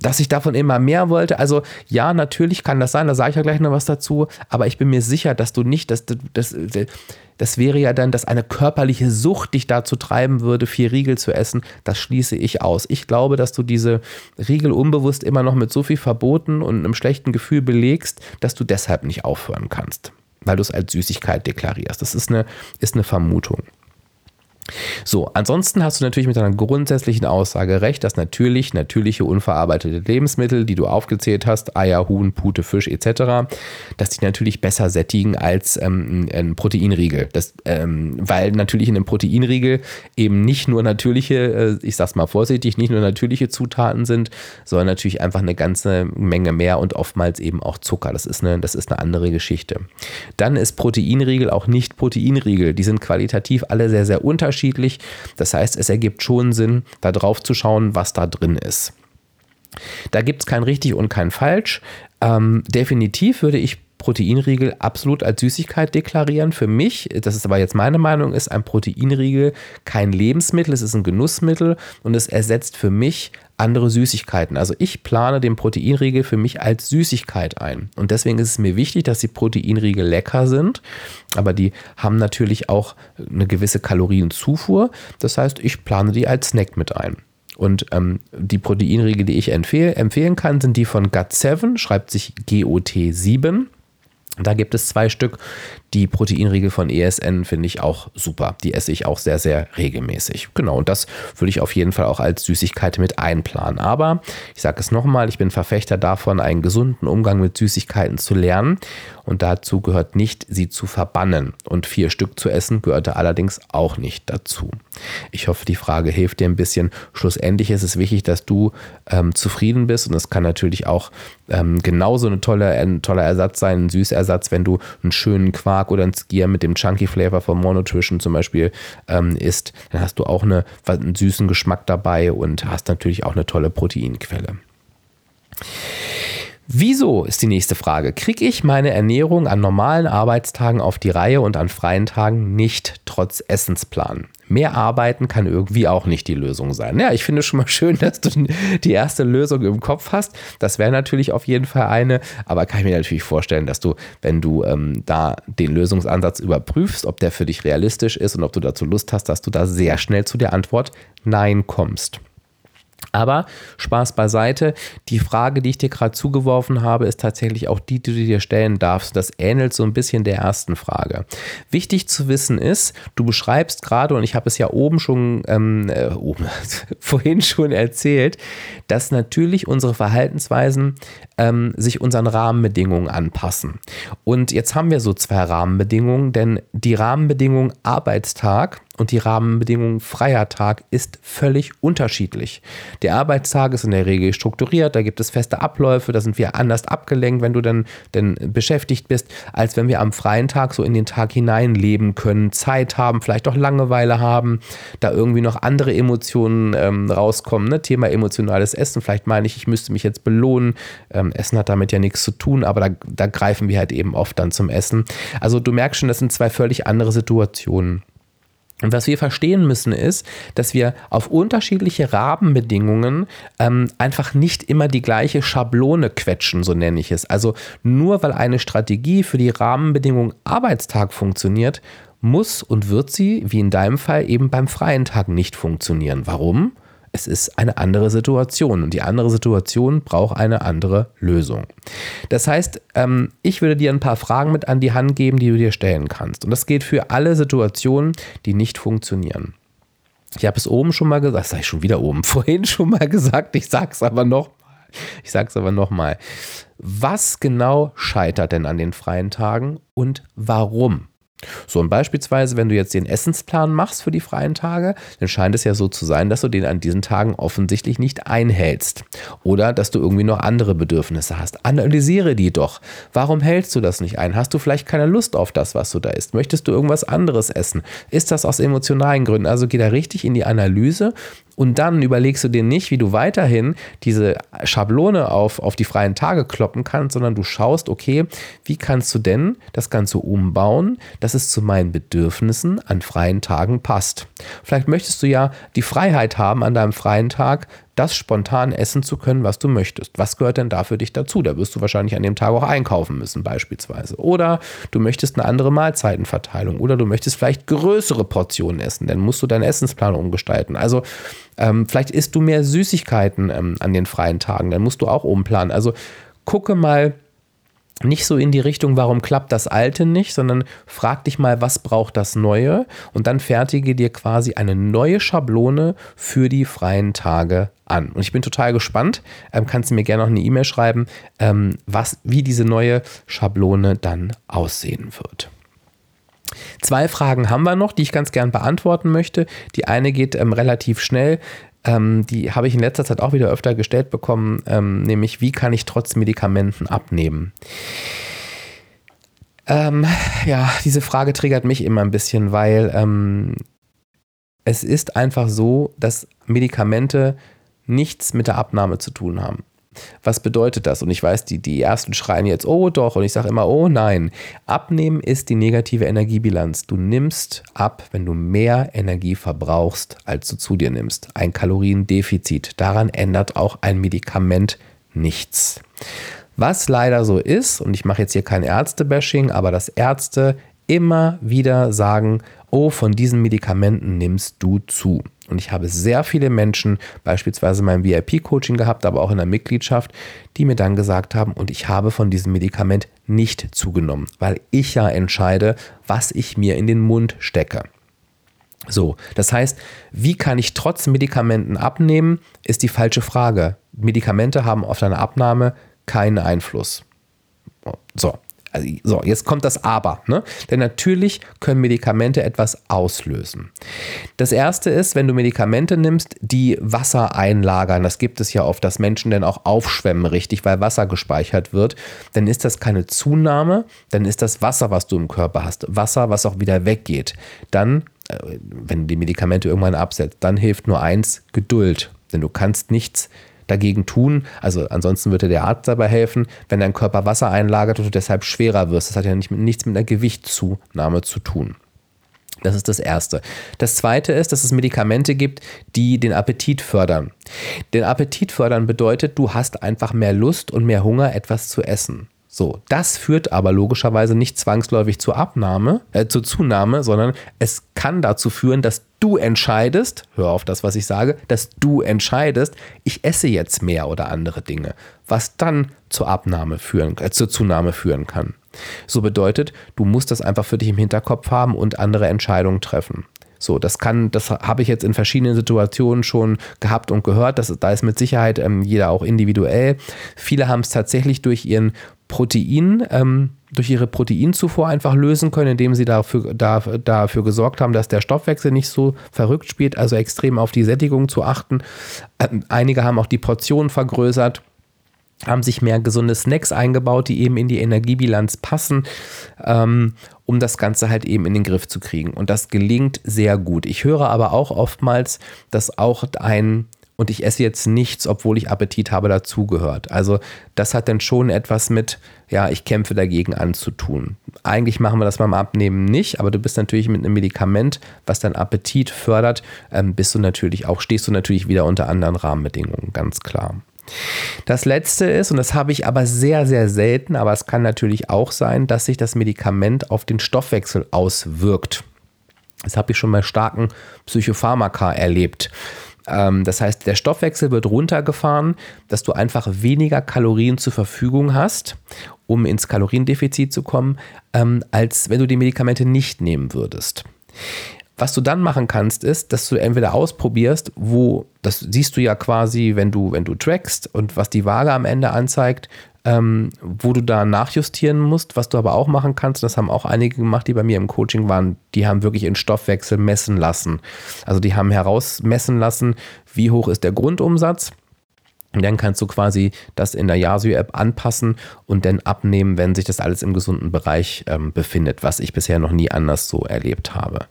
dass ich davon immer mehr wollte. Also ja, natürlich kann das sein, da sage ich ja gleich noch was dazu, aber ich bin mir sicher, dass du nicht, dass das, das wäre ja dann, dass eine körperliche Sucht dich dazu treiben würde, vier Riegel zu essen. Das schließe ich aus. Ich glaube, dass du diese Riegel unbewusst immer noch mit so viel Verboten und einem schlechten Gefühl belegst, dass du deshalb nicht aufhören kannst, weil du es als Süßigkeit deklarierst. Das ist eine, ist eine Vermutung. So, ansonsten hast du natürlich mit deiner grundsätzlichen Aussage recht, dass natürlich natürliche unverarbeitete Lebensmittel, die du aufgezählt hast, Eier, Huhn, Pute, Fisch etc., dass die natürlich besser sättigen als ähm, ein Proteinriegel. Das, ähm, weil natürlich in einem Proteinriegel eben nicht nur natürliche, äh, ich sag's mal vorsichtig, nicht nur natürliche Zutaten sind, sondern natürlich einfach eine ganze Menge mehr und oftmals eben auch Zucker. Das ist eine, das ist eine andere Geschichte. Dann ist Proteinriegel auch nicht Proteinriegel. Die sind qualitativ alle sehr, sehr unterschiedlich unterschiedlich. Das heißt, es ergibt schon Sinn, da drauf zu schauen, was da drin ist. Da gibt es kein richtig und kein falsch. Ähm, definitiv würde ich Proteinriegel absolut als Süßigkeit deklarieren. Für mich, das ist aber jetzt meine Meinung, ist ein Proteinriegel kein Lebensmittel, es ist ein Genussmittel und es ersetzt für mich andere Süßigkeiten. Also ich plane den Proteinriegel für mich als Süßigkeit ein. Und deswegen ist es mir wichtig, dass die Proteinriegel lecker sind, aber die haben natürlich auch eine gewisse Kalorienzufuhr. Das heißt, ich plane die als Snack mit ein. Und ähm, die Proteinriegel, die ich empfehl, empfehlen kann, sind die von GOT7, schreibt sich GOT7. Da gibt es zwei Stück. Die Proteinriegel von ESN finde ich auch super. Die esse ich auch sehr, sehr regelmäßig. Genau, und das würde ich auf jeden Fall auch als Süßigkeit mit einplanen. Aber ich sage es nochmal, ich bin Verfechter davon, einen gesunden Umgang mit Süßigkeiten zu lernen. Und dazu gehört nicht, sie zu verbannen. Und vier Stück zu essen gehörte allerdings auch nicht dazu. Ich hoffe, die Frage hilft dir ein bisschen. Schlussendlich ist es wichtig, dass du ähm, zufrieden bist. Und es kann natürlich auch ähm, genauso eine tolle, ein toller Ersatz sein, ein Süßersatz, wenn du einen schönen Quark oder ein Skier mit dem Chunky Flavor von Monotrition zum Beispiel ähm, isst. Dann hast du auch eine, einen süßen Geschmack dabei und hast natürlich auch eine tolle Proteinquelle. Wieso ist die nächste Frage? Kriege ich meine Ernährung an normalen Arbeitstagen auf die Reihe und an freien Tagen nicht trotz Essensplan? Mehr arbeiten kann irgendwie auch nicht die Lösung sein. Ja, ich finde schon mal *laughs* schön, dass du die erste Lösung im Kopf hast. Das wäre natürlich auf jeden Fall eine, aber kann ich mir natürlich vorstellen, dass du, wenn du ähm, da den Lösungsansatz überprüfst, ob der für dich realistisch ist und ob du dazu Lust hast, dass du da sehr schnell zu der Antwort Nein kommst. Aber Spaß beiseite, die Frage, die ich dir gerade zugeworfen habe, ist tatsächlich auch die, die du dir stellen darfst. Das ähnelt so ein bisschen der ersten Frage. Wichtig zu wissen ist, du beschreibst gerade, und ich habe es ja oben schon, ähm, äh, oben, *laughs* vorhin schon erzählt, dass natürlich unsere Verhaltensweisen ähm, sich unseren Rahmenbedingungen anpassen. Und jetzt haben wir so zwei Rahmenbedingungen, denn die Rahmenbedingungen Arbeitstag und die Rahmenbedingungen freier Tag ist völlig unterschiedlich. Der Arbeitstag ist in der Regel strukturiert, da gibt es feste Abläufe, da sind wir anders abgelenkt, wenn du dann denn beschäftigt bist, als wenn wir am freien Tag so in den Tag hinein leben können, Zeit haben, vielleicht auch Langeweile haben, da irgendwie noch andere Emotionen ähm, rauskommen. Ne? Thema emotionales Essen, vielleicht meine ich, ich müsste mich jetzt belohnen. Ähm, Essen hat damit ja nichts zu tun, aber da, da greifen wir halt eben oft dann zum Essen. Also du merkst schon, das sind zwei völlig andere Situationen. Und was wir verstehen müssen ist, dass wir auf unterschiedliche Rahmenbedingungen ähm, einfach nicht immer die gleiche Schablone quetschen, so nenne ich es. Also nur weil eine Strategie für die Rahmenbedingungen Arbeitstag funktioniert, muss und wird sie, wie in deinem Fall, eben beim freien Tag nicht funktionieren. Warum? Es ist eine andere Situation und die andere Situation braucht eine andere Lösung. Das heißt, ähm, ich würde dir ein paar Fragen mit an die Hand geben, die du dir stellen kannst. Und das geht für alle Situationen, die nicht funktionieren. Ich habe es oben schon mal gesagt, sage ich schon wieder oben, *laughs* vorhin schon mal gesagt, ich sage es aber noch ich sage es aber nochmal. Was genau scheitert denn an den freien Tagen und warum? So und beispielsweise, wenn du jetzt den Essensplan machst für die freien Tage, dann scheint es ja so zu sein, dass du den an diesen Tagen offensichtlich nicht einhältst. Oder dass du irgendwie noch andere Bedürfnisse hast. Analysiere die doch. Warum hältst du das nicht ein? Hast du vielleicht keine Lust auf das, was du da isst? Möchtest du irgendwas anderes essen? Ist das aus emotionalen Gründen? Also geh da richtig in die Analyse und dann überlegst du dir nicht, wie du weiterhin diese Schablone auf, auf die freien Tage kloppen kannst, sondern du schaust, okay, wie kannst du denn das Ganze umbauen, dass es zu meinen Bedürfnissen an freien Tagen passt. Vielleicht möchtest du ja die Freiheit haben, an deinem freien Tag das spontan essen zu können, was du möchtest. Was gehört denn da für dich dazu? Da wirst du wahrscheinlich an dem Tag auch einkaufen müssen, beispielsweise. Oder du möchtest eine andere Mahlzeitenverteilung. Oder du möchtest vielleicht größere Portionen essen. Dann musst du deinen Essensplan umgestalten. Also ähm, vielleicht isst du mehr Süßigkeiten ähm, an den freien Tagen. Dann musst du auch umplanen. Also gucke mal, nicht so in die Richtung, warum klappt das Alte nicht, sondern frag dich mal, was braucht das Neue und dann fertige dir quasi eine neue Schablone für die freien Tage an. Und ich bin total gespannt, ähm, kannst du mir gerne noch eine E-Mail schreiben, ähm, was, wie diese neue Schablone dann aussehen wird. Zwei Fragen haben wir noch, die ich ganz gern beantworten möchte. Die eine geht ähm, relativ schnell. Ähm, die habe ich in letzter Zeit auch wieder öfter gestellt bekommen, ähm, nämlich wie kann ich trotz Medikamenten abnehmen? Ähm, ja, diese Frage triggert mich immer ein bisschen, weil ähm, es ist einfach so, dass Medikamente nichts mit der Abnahme zu tun haben. Was bedeutet das? Und ich weiß, die, die ersten schreien jetzt, oh doch, und ich sage immer, oh nein. Abnehmen ist die negative Energiebilanz. Du nimmst ab, wenn du mehr Energie verbrauchst, als du zu dir nimmst. Ein Kaloriendefizit. Daran ändert auch ein Medikament nichts. Was leider so ist, und ich mache jetzt hier kein Ärzte-Bashing, aber dass Ärzte immer wieder sagen, oh, von diesen Medikamenten nimmst du zu. Und ich habe sehr viele Menschen, beispielsweise mein VIP-Coaching gehabt, aber auch in der Mitgliedschaft, die mir dann gesagt haben, und ich habe von diesem Medikament nicht zugenommen, weil ich ja entscheide, was ich mir in den Mund stecke. So, das heißt, wie kann ich trotz Medikamenten abnehmen, ist die falsche Frage. Medikamente haben auf deine Abnahme keinen Einfluss. So, Also, so, jetzt kommt das Aber. Ne? Denn natürlich können Medikamente etwas auslösen. Das erste ist, wenn du Medikamente nimmst, die Wasser einlagern. Das gibt es ja oft, dass Menschen dann auch aufschwemmen, richtig, weil Wasser gespeichert wird. Dann ist das keine Zunahme, dann ist das Wasser, was du im Körper hast. Wasser, was auch wieder weggeht. Dann, äh, wenn du die Medikamente irgendwann absetzt, dann hilft nur eins: Geduld. Denn du kannst nichts dagegen tun. Also ansonsten würde der Arzt dabei helfen, wenn dein Körper Wasser einlagert und du deshalb schwerer wirst. Das hat ja nicht, nichts mit einer Gewichtszunahme zu tun. Das ist das Erste. Das Zweite ist, dass es Medikamente gibt, die den Appetit fördern. Den Appetit fördern bedeutet, du hast einfach mehr Lust und mehr Hunger, etwas zu essen. So, das führt aber logischerweise nicht zwangsläufig zur Abnahme, äh, zur Zunahme, sondern es kann dazu führen, dass du entscheidest, hör auf das, was ich sage, dass du entscheidest, ich esse jetzt mehr oder andere Dinge, was dann zur Abnahme führen, äh, zur Zunahme führen kann. So bedeutet, du musst das einfach für dich im Hinterkopf haben und andere Entscheidungen treffen. So, das kann, das habe ich jetzt in verschiedenen Situationen schon gehabt und gehört. Das, da ist mit Sicherheit ähm, jeder auch individuell. Viele haben es tatsächlich durch ihren Protein, ähm, durch ihre Proteinzufuhr einfach lösen können, indem sie dafür, da, dafür gesorgt haben, dass der Stoffwechsel nicht so verrückt spielt, also extrem auf die Sättigung zu achten. Ähm, einige haben auch die Portionen vergrößert haben sich mehr gesunde Snacks eingebaut, die eben in die Energiebilanz passen, ähm, um das Ganze halt eben in den Griff zu kriegen. Und das gelingt sehr gut. Ich höre aber auch oftmals, dass auch ein und ich esse jetzt nichts, obwohl ich Appetit habe, dazugehört. Also das hat dann schon etwas mit, ja, ich kämpfe dagegen anzutun. Eigentlich machen wir das beim Abnehmen nicht, aber du bist natürlich mit einem Medikament, was dein Appetit fördert, ähm, bist du natürlich auch, stehst du natürlich wieder unter anderen Rahmenbedingungen, ganz klar. Das letzte ist, und das habe ich aber sehr, sehr selten, aber es kann natürlich auch sein, dass sich das Medikament auf den Stoffwechsel auswirkt. Das habe ich schon bei starken Psychopharmaka erlebt. Ähm, das heißt, der Stoffwechsel wird runtergefahren, dass du einfach weniger Kalorien zur Verfügung hast, um ins Kaloriendefizit zu kommen, ähm, als wenn du die Medikamente nicht nehmen würdest. Was du dann machen kannst, ist, dass du entweder ausprobierst, wo, das siehst du ja quasi, wenn du, wenn du trackst und was die Waage am Ende anzeigt, ähm, wo du da nachjustieren musst, was du aber auch machen kannst, das haben auch einige gemacht, die bei mir im Coaching waren, die haben wirklich in Stoffwechsel messen lassen. Also die haben herausmessen lassen, wie hoch ist der Grundumsatz und dann kannst du quasi das in der Yasio-App anpassen und dann abnehmen, wenn sich das alles im gesunden Bereich ähm, befindet, was ich bisher noch nie anders so erlebt habe.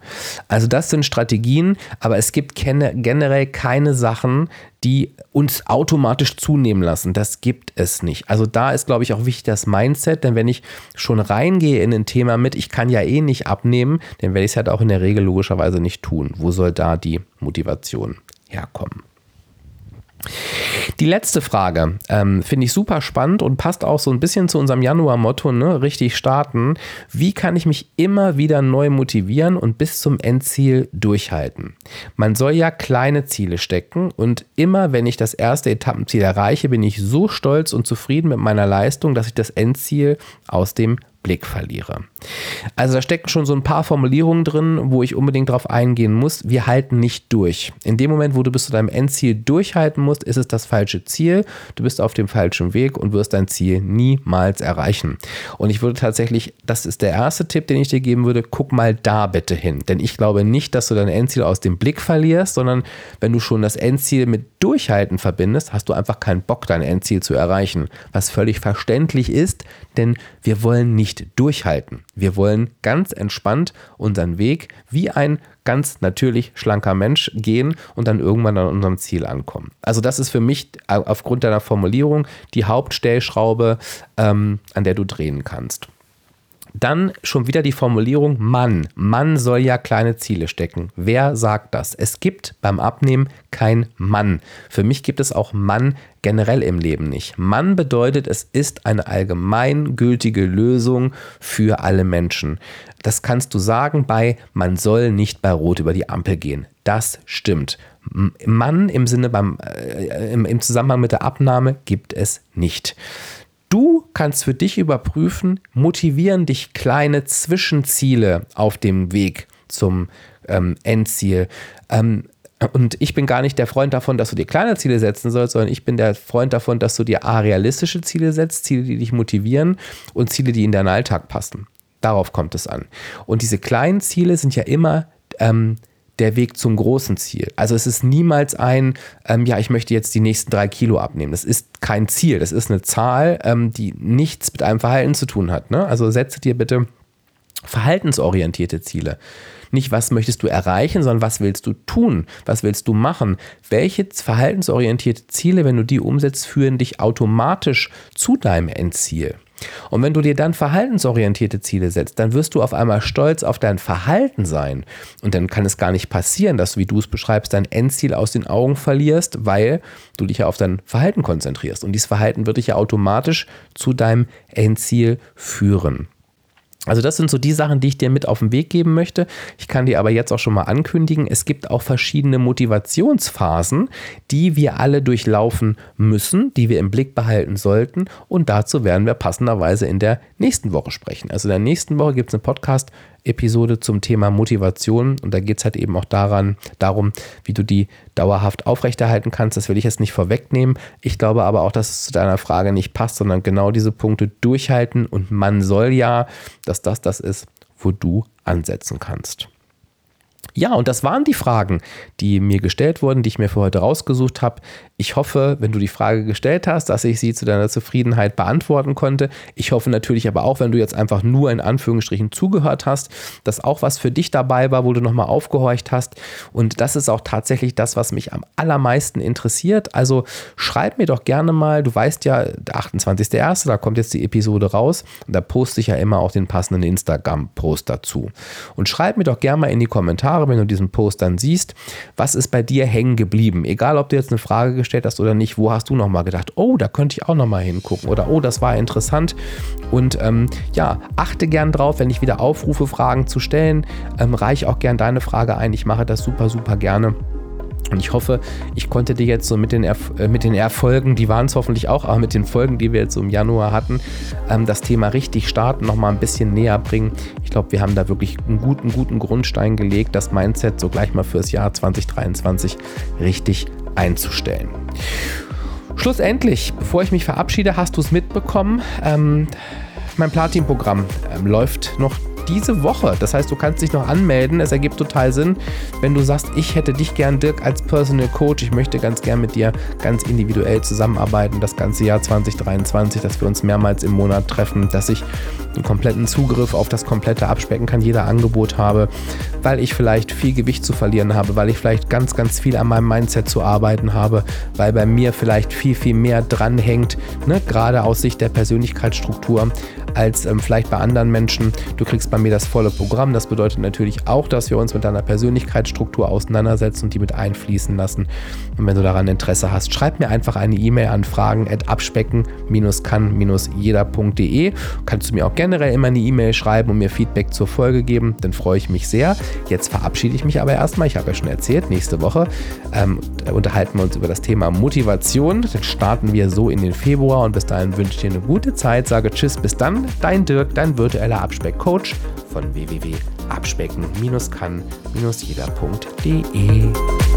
Also das sind Strategien, aber es gibt generell keine Sachen, die uns automatisch zunehmen lassen. Das gibt es nicht. Also da ist, glaube ich, auch wichtig das Mindset, denn wenn ich schon reingehe in ein Thema mit, ich kann ja eh nicht abnehmen, dann werde ich es halt auch in der Regel logischerweise nicht tun. Wo soll da die Motivation herkommen? Die letzte Frage ähm, finde ich super spannend und passt auch so ein bisschen zu unserem Januar-Motto, ne? richtig starten. Wie kann ich mich immer wieder neu motivieren und bis zum Endziel durchhalten? Man soll ja kleine Ziele stecken und immer, wenn ich das erste Etappenziel erreiche, bin ich so stolz und zufrieden mit meiner Leistung, dass ich das Endziel aus dem Blick verliere. Also da stecken schon so ein paar Formulierungen drin, wo ich unbedingt darauf eingehen muss. Wir halten nicht durch. In dem Moment, wo du bis zu deinem Endziel durchhalten musst, ist es das falsche Ziel. Du bist auf dem falschen Weg und wirst dein Ziel niemals erreichen. Und ich würde tatsächlich, das ist der erste Tipp, den ich dir geben würde, guck mal da bitte hin. Denn ich glaube nicht, dass du dein Endziel aus dem Blick verlierst, sondern wenn du schon das Endziel mit Durchhalten verbindest, hast du einfach keinen Bock, dein Endziel zu erreichen. Was völlig verständlich ist, denn wir wollen nicht durchhalten. Wir wollen ganz entspannt unseren Weg wie ein ganz natürlich schlanker Mensch gehen und dann irgendwann an unserem Ziel ankommen. Also das ist für mich aufgrund deiner Formulierung die Hauptstellschraube, ähm, an der du drehen kannst. Dann schon wieder die Formulierung Mann. Mann soll ja kleine Ziele stecken. Wer sagt das? Es gibt beim Abnehmen kein Mann. Für mich gibt es auch Mann generell im Leben nicht. Mann bedeutet, es ist eine allgemeingültige Lösung für alle Menschen. Das kannst du sagen bei man soll nicht bei Rot über die Ampel gehen. Das stimmt. Mann im Sinne beim, äh, im, im Zusammenhang mit der Abnahme gibt es nicht. Du kannst für dich überprüfen, motivieren dich kleine Zwischenziele auf dem Weg zum ähm, Endziel. Ähm, Und ich bin gar nicht der Freund davon, dass du dir kleine Ziele setzen sollst, sondern ich bin der Freund davon, dass du dir A, realistische Ziele setzt, Ziele, die dich motivieren und Ziele, die in deinen Alltag passen. Darauf kommt es an. Und diese kleinen Ziele sind ja immer ähm, der Weg zum großen Ziel. Also es ist niemals ein, ähm, ja, ich möchte jetzt die nächsten drei Kilo abnehmen. Das ist kein Ziel. Das ist eine Zahl, ähm, die nichts mit einem Verhalten zu tun hat. Ne? Also setze dir bitte verhaltensorientierte Ziele. Nicht, was möchtest du erreichen, sondern was willst du tun? Was willst du machen? Welche verhaltensorientierte Ziele, wenn du die umsetzt, führen dich automatisch zu deinem Endziel? Und wenn du dir dann verhaltensorientierte Ziele setzt, dann wirst du auf einmal stolz auf dein Verhalten sein. Und dann kann es gar nicht passieren, dass du, wie du es beschreibst, dein Endziel aus den Augen verlierst, weil du dich ja auf dein Verhalten konzentrierst. Und dieses Verhalten wird dich ja automatisch zu deinem Endziel führen. Also das sind so die Sachen, die ich dir mit auf den Weg geben möchte. Ich kann dir aber jetzt auch schon mal ankündigen, es gibt auch verschiedene Motivationsphasen, die wir alle durchlaufen müssen, die wir im Blick behalten sollten. Und dazu werden wir passenderweise in der nächsten Woche sprechen. Also in der nächsten Woche gibt es eine Podcast Episode zum Thema Motivation und da geht es halt eben auch daran, darum, wie du die dauerhaft aufrechterhalten kannst. Das will ich jetzt nicht vorwegnehmen. Ich glaube aber auch, dass es zu deiner Frage nicht passt, sondern genau diese Punkte durchhalten und man soll ja, dass das das ist, wo du ansetzen kannst. Ja, und das waren die Fragen, die mir gestellt wurden, die ich mir für heute rausgesucht habe. Ich hoffe, wenn du die Frage gestellt hast, dass ich sie zu deiner Zufriedenheit beantworten konnte. Ich hoffe natürlich aber auch, wenn du jetzt einfach nur in Anführungsstrichen zugehört hast, dass auch was für dich dabei war, wo du nochmal aufgehorcht hast. Und das ist auch tatsächlich das, was mich am allermeisten interessiert. Also schreib mir doch gerne mal, du weißt ja, der 28.01., da kommt jetzt die Episode raus und da poste ich ja immer auch den passenden Instagram-Post dazu. Und schreib mir doch gerne mal in die Kommentare, wenn du diesen Post dann siehst, was ist bei dir hängen geblieben? Egal, ob du jetzt eine Frage gestellt hast oder nicht, wo hast du nochmal gedacht, oh, da könnte ich auch nochmal hingucken oder oh, das war interessant. Und ähm, ja, achte gern drauf, wenn ich wieder aufrufe, Fragen zu stellen, ähm, reich auch gern deine Frage ein. Ich mache das super, super gerne. Und ich hoffe, ich konnte dir jetzt so mit den, Erf äh, mit den Erfolgen, die waren es hoffentlich auch, aber mit den Folgen, die wir jetzt so im Januar hatten, ähm, das Thema richtig starten, nochmal ein bisschen näher bringen. Ich glaube, wir haben da wirklich einen guten, guten Grundstein gelegt, das Mindset so gleich mal fürs Jahr 2023 richtig einzustellen. Schlussendlich, bevor ich mich verabschiede, hast du es mitbekommen. Ähm, mein Platin-Programm ähm, läuft noch diese Woche. Das heißt, du kannst dich noch anmelden. Es ergibt total Sinn, wenn du sagst, ich hätte dich gern, Dirk, als Personal Coach. Ich möchte ganz gern mit dir ganz individuell zusammenarbeiten, das ganze Jahr 2023, dass wir uns mehrmals im Monat treffen, dass ich einen kompletten Zugriff auf das komplette Abspecken kann, jeder Angebot habe, weil ich vielleicht viel Gewicht zu verlieren habe, weil ich vielleicht ganz, ganz viel an meinem Mindset zu arbeiten habe, weil bei mir vielleicht viel, viel mehr dranhängt, ne? gerade aus Sicht der Persönlichkeitsstruktur, als ähm, vielleicht bei anderen Menschen. Du kriegst bei mir das volle Programm. Das bedeutet natürlich auch, dass wir uns mit deiner Persönlichkeitsstruktur auseinandersetzen und die mit einfließen lassen. Und wenn du daran Interesse hast, schreib mir einfach eine E-Mail an fragen.abspecken-kann-jeder.de. Kannst du mir auch generell immer eine E-Mail schreiben und mir Feedback zur Folge geben, dann freue ich mich sehr. Jetzt verabschiede ich mich aber erstmal. Ich habe ja schon erzählt, nächste Woche ähm, unterhalten wir uns über das Thema Motivation. Dann starten wir so in den Februar und bis dahin wünsche ich dir eine gute Zeit. Sage Tschüss, bis dann dein Dirk, dein virtueller Abspeck-Coach von www.abspecken-kann-jeder.de.